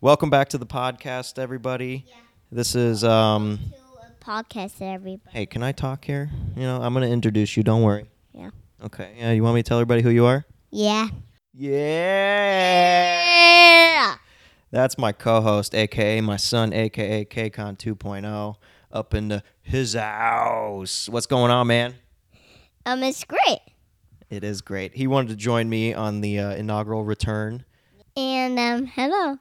Welcome back to the podcast, everybody. This is um. podcast, everybody. Hey, can I talk here? You know, I'm gonna introduce you. Don't worry. Yeah. Okay. Yeah. You want me to tell everybody who you are? Yeah. Yeah. Yeah. That's my co-host, aka my son, aka KCon 2.0, up in his house. What's going on, man? Um, it's great. It is great. He wanted to join me on the uh, inaugural return. And um, hello.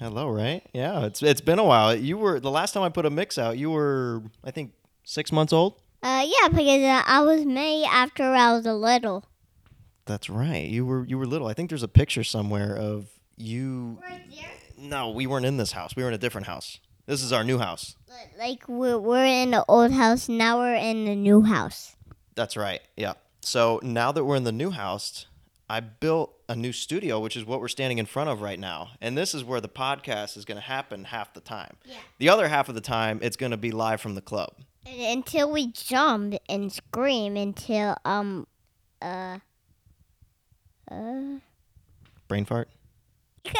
Hello, right? Yeah, it's it's been a while. You were the last time I put a mix out. You were, I think, six months old. Uh, yeah, because uh, I was made after I was a little. That's right. You were you were little. I think there's a picture somewhere of you. Right there. No, we weren't in this house. We were in a different house. This is our new house. Like we're we're in the old house now. We're in the new house. That's right. Yeah. So now that we're in the new house, I built a new studio, which is what we're standing in front of right now. And this is where the podcast is going to happen half the time. Yeah. The other half of the time, it's going to be live from the club. And until we jump and scream until um uh uh. Brain fart?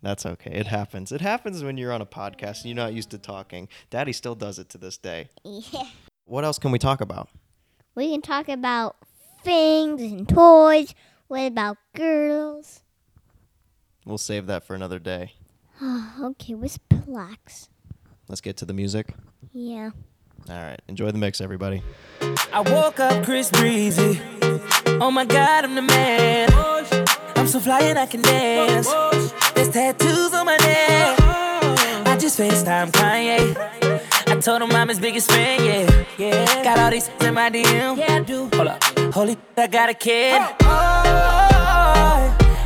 That's okay. It happens. It happens when you're on a podcast and you're not used to talking. Daddy still does it to this day. yeah. What else can we talk about? We can talk about things and toys. What about girls? We'll save that for another day. okay, what's plaques? Let's get to the music. Yeah. All right. Enjoy the mix, everybody. I woke up Chris Breezy. Oh my God, I'm the man. I'm so fly and I can dance. There's tattoos on my neck. I just FaceTime Kanye. I told him I'm his biggest fan, yeah. Yeah. Got all these in my DM. Yeah, I do. Hold up. Holy, I got a kid. Oh,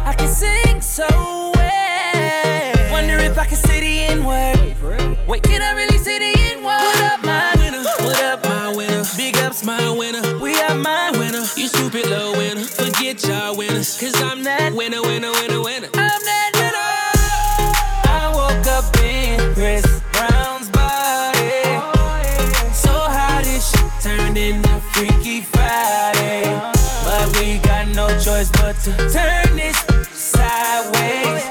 I can sing so well. Wonder if I can say the N word. Wait, can I really say the N word? What up, my winner? What up, my winner? Big ups, my winner. We are my winner. You stupid little winner. Forget y'all winners. Cause I'm that winner, winner, winner, winner. To turn this sideways.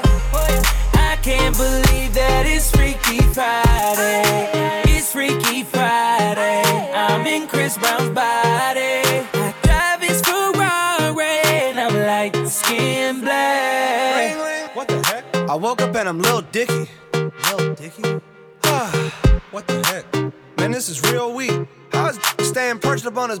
I can't believe that it's Freaky Friday. It's Freaky Friday. I'm in Chris Brown's body. I drive his Ferrari and I'm like skin black. What the heck? I woke up and I'm Lil Dicky. Lil Dicky? what the heck? Man, this is real weak. How is staying perched up on his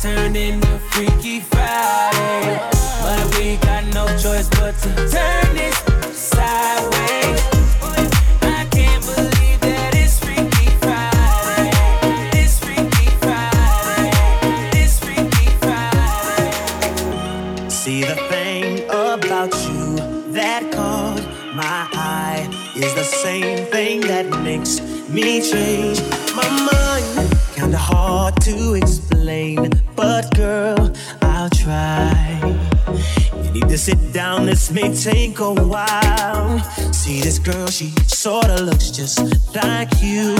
turned into Freaky Friday. But we got no choice but to turn this sideways. I can't believe that it's Freaky Friday. It's Freaky Friday. It's Freaky Friday. See the thing about you that caught my eye is the same thing that makes me change my mind. Kinda hard to explain, but girl, I'll try. You need to sit down, this may take a while. See this girl, she sorta looks just like you.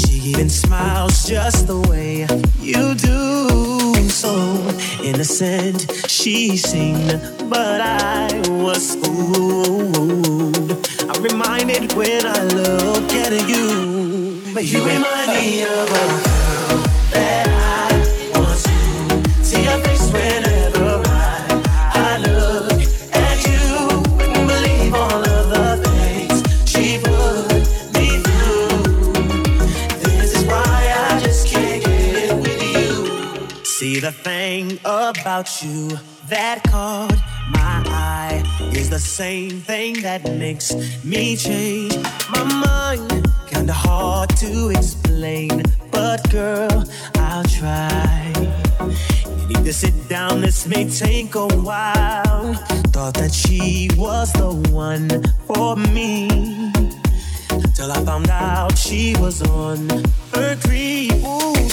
She even smiles just the way you do. So innocent, she seemed, but I was fooled. I'm reminded when I look at you, but you remind me of a girl that I something about you that caught my eye. Is the same thing that makes me change my mind. Kinda hard to explain, but girl, I'll try. You need to sit down, this may take a while. Thought that she was the one for me. Till I found out she was on her creep.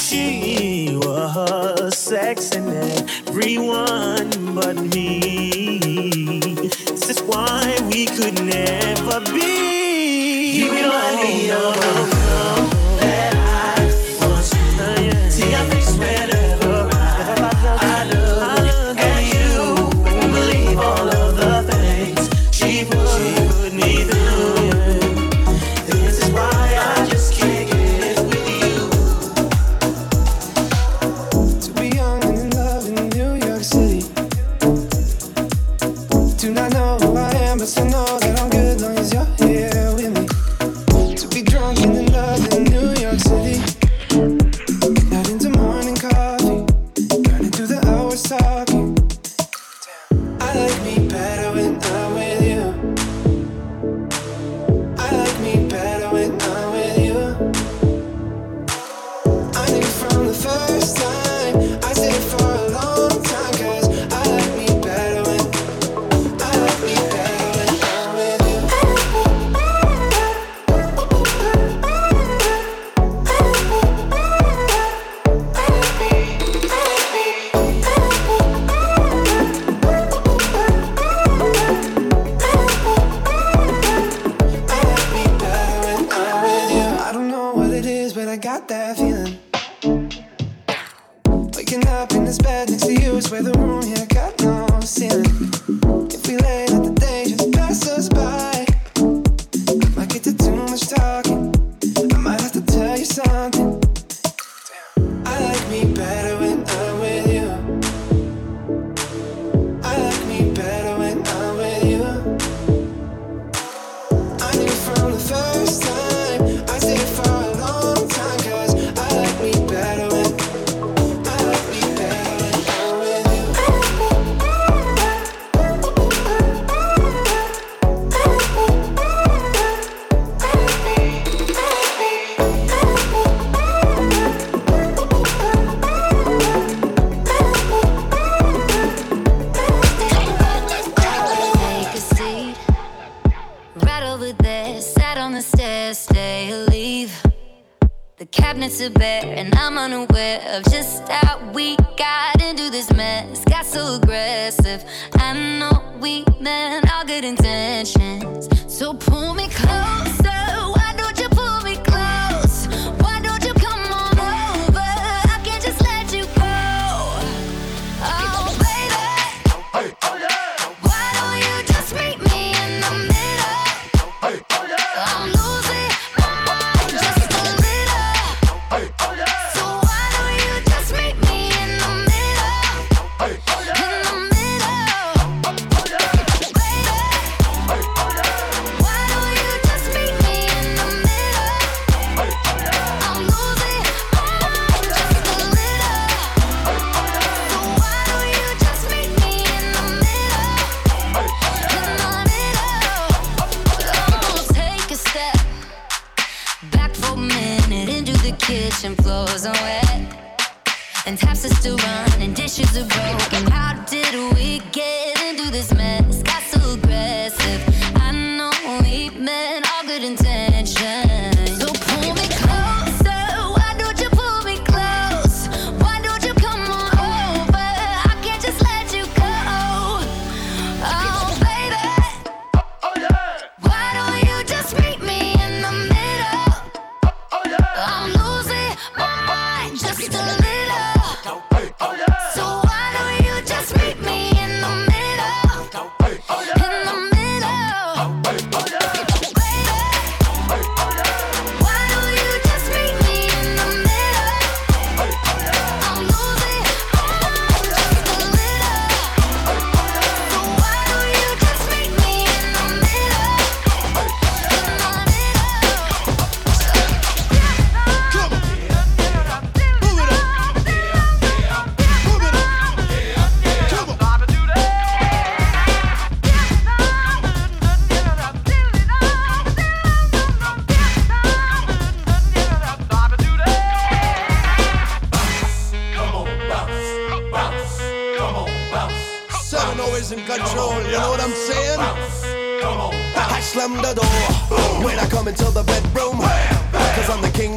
She was sexing everyone but me. This is why we could never be. You know I me a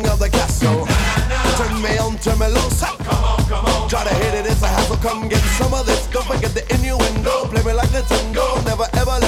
king of the castle. Turn me on, turn me loose. Come on, come on. Try to hit it, it's a hassle. Come get some of this. Don't forget the innuendo. Play me like Nintendo. Never ever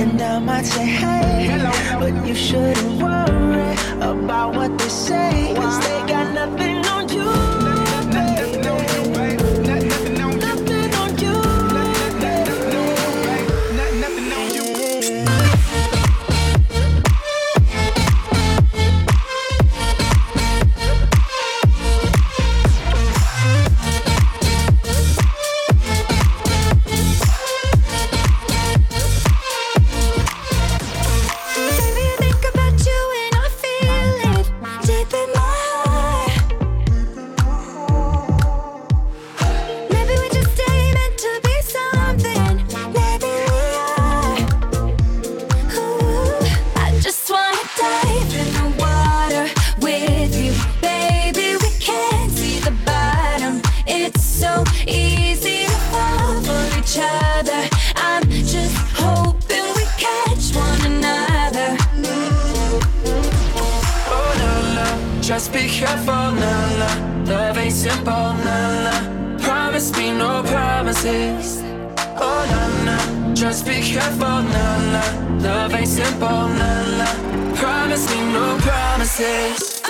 And I might say, hey, Hello. but you shouldn't worry about what they say, cause they got nothing on you. Just be careful, nah, nah. Love ain't simple, nah, nah. Promise me no promises. Oh, nah. Just be careful, nah, nah. Love ain't simple, nah, nah. Promise me no promises.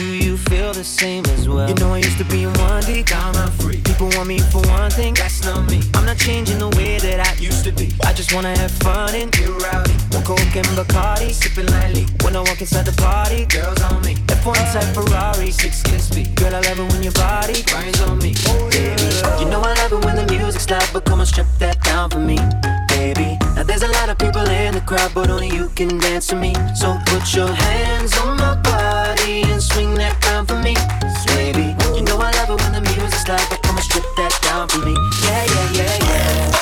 Do you feel the same as well? You know I used to be in one deep, down I'm free. People want me for one thing, that's not me. I'm not changing the way that I used to be. I just wanna have fun and get rowdy. One coke and Bacardi, sipping lightly. When I walk inside the party, girls on me. F1 type Ferrari, six kiss speed. Girl, I love it when your body grinds on me. Oh, baby, you know I love it when the music's loud, but come on, strip that down for me. Baby, now there's a lot of people in the crowd, but only you can dance to me. So put your hands on my body and swing that crown for me. Baby, you know I love it when the music's loud, but come on, strip that down for me. Yeah, yeah, yeah, yeah.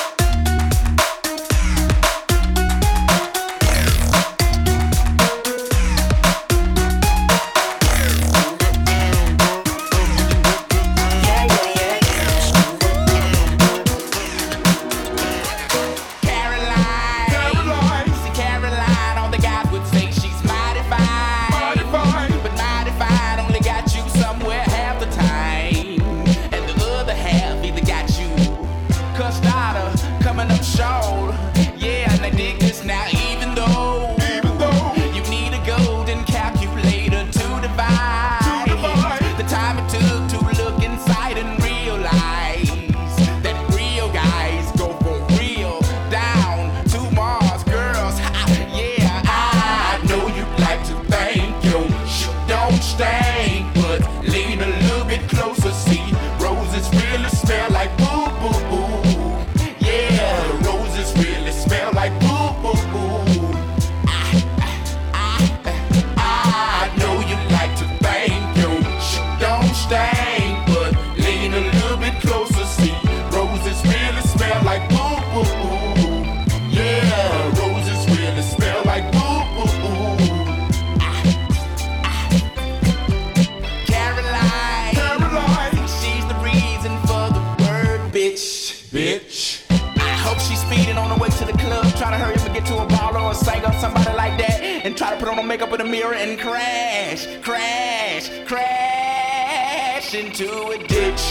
Trying to hurry up and get to a baller or a singer, somebody like that, and try to put on her makeup in the mirror and crash, crash, crash into a ditch.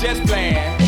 Just playing.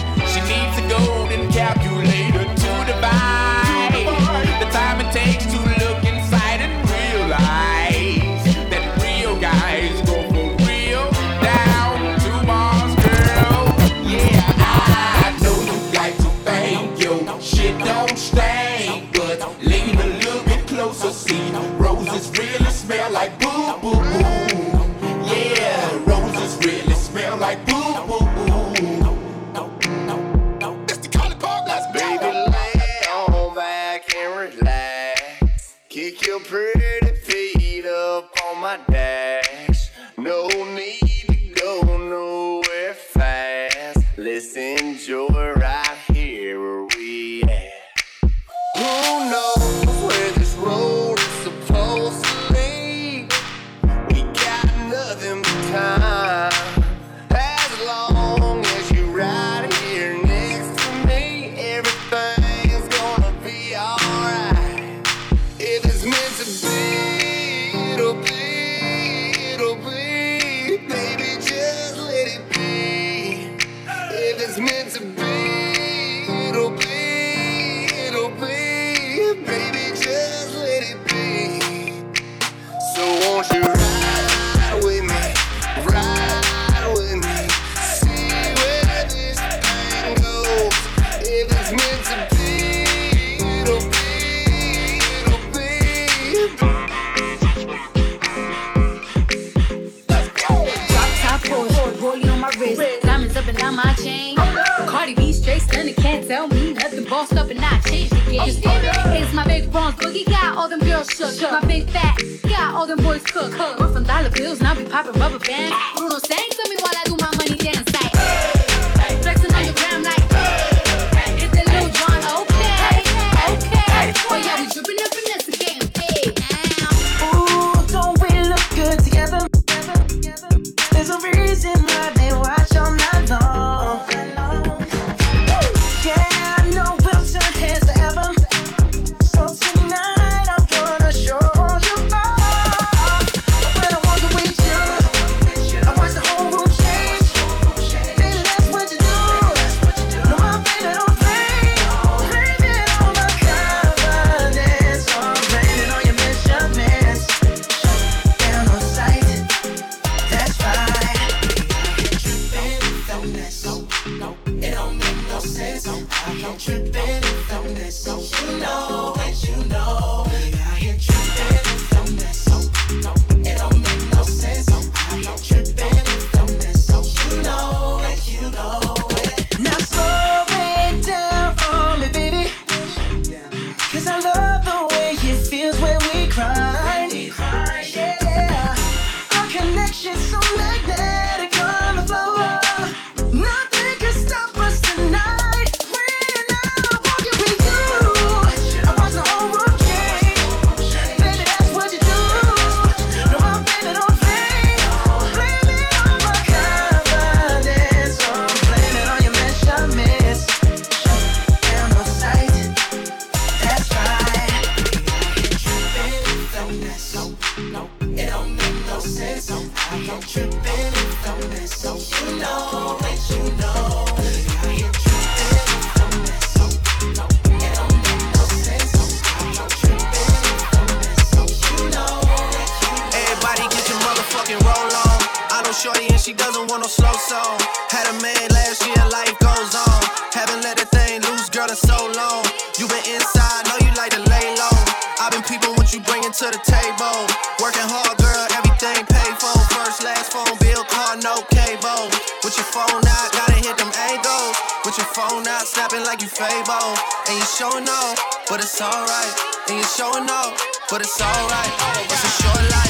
Wrist, diamonds up and down my chain. Cardi B straight stunning, can't tell me nothing. Bossed up and I changed the game. It's my big bronze boogie, got all them girls shook. My big fat, got all them boys cooked. We're from dollar bills, now we popping rubber bands. Song. Had a man last year, life goes on. Haven't let the thing loose, girl, in so long. You been inside, know you like to lay low. I've been peeping what you bringing to the table. Working hard, girl, everything paid for. First, last phone bill, car, no cable. With your phone out, gotta hit them angles. With your phone out, snapping like you Fable. And you showing off, but it's alright. And you showing off, but it's alright. It's a short life,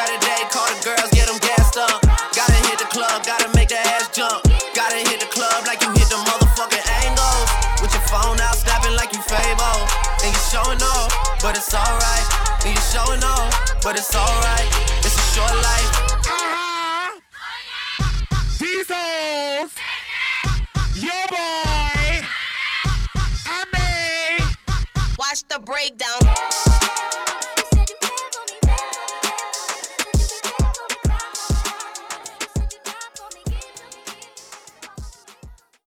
Saturday, call the girls, get them gassed up. Gotta hit the club, gotta make that ass jump. Gotta hit the club like you hit the motherfucking angles. With your phone out, snapping like you Fable. And you showing off, but it's alright. And you showing off, but it's alright. It's a short life. These hoes, your boy, I made. Watch the breakdown.